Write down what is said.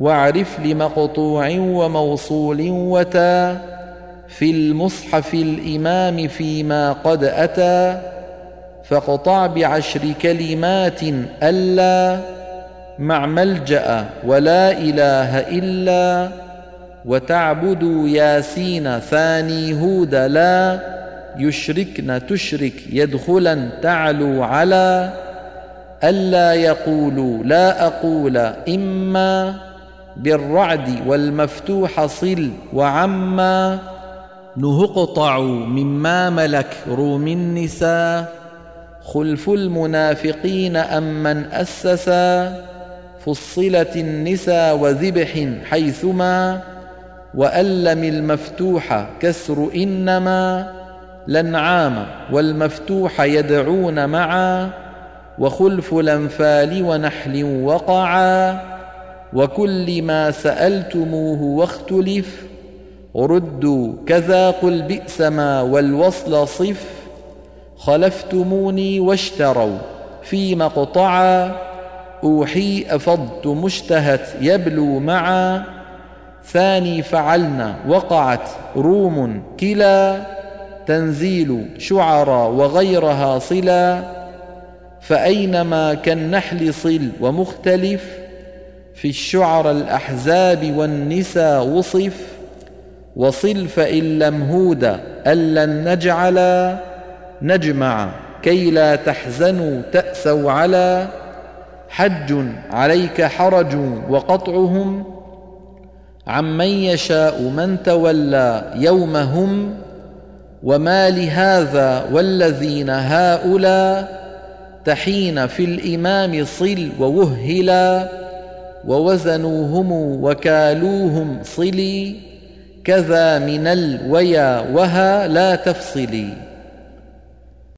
واعرف لمقطوع وموصول وتا في المصحف الإمام فيما قد أتى فاقطع بعشر كلمات ألا مع ملجأ ولا إله إلا وتعبدوا ياسين ثاني هود لا يشركن تشرك يدخلا تعلو على ألا يقولوا لا أقول إما بالرعد والمفتوح صل وعما نهقطع مما ملك روم النساء خلف المنافقين أم من أسسا فصلت النساء وذبح حيثما وألم المفتوح كسر إنما لنعام والمفتوح يدعون معا وخلف الأنفال ونحل وقعا وكل ما سألتموه واختلف ردوا كذا قل بئس ما والوصل صف خلفتموني واشتروا في مقطعا أوحي أفضت مشتهت يبلو معا ثاني فعلنا وقعت روم كلا تنزيل شعرا وغيرها صلا فأينما كالنحل صل ومختلف في الشعر الأحزاب والنسى وصف وصل فإن لم هود ألن نجعلا نجمع كي لا تحزنوا تأسوا على. حج عليك حرج وقطعهم عمن يشاء من تولى يومهم وما لهذا والذين هؤلاء تحين في الإمام صل ووهلا. ووزنوهم وكالوهم صلي كذا من الويا وها لا تفصلي.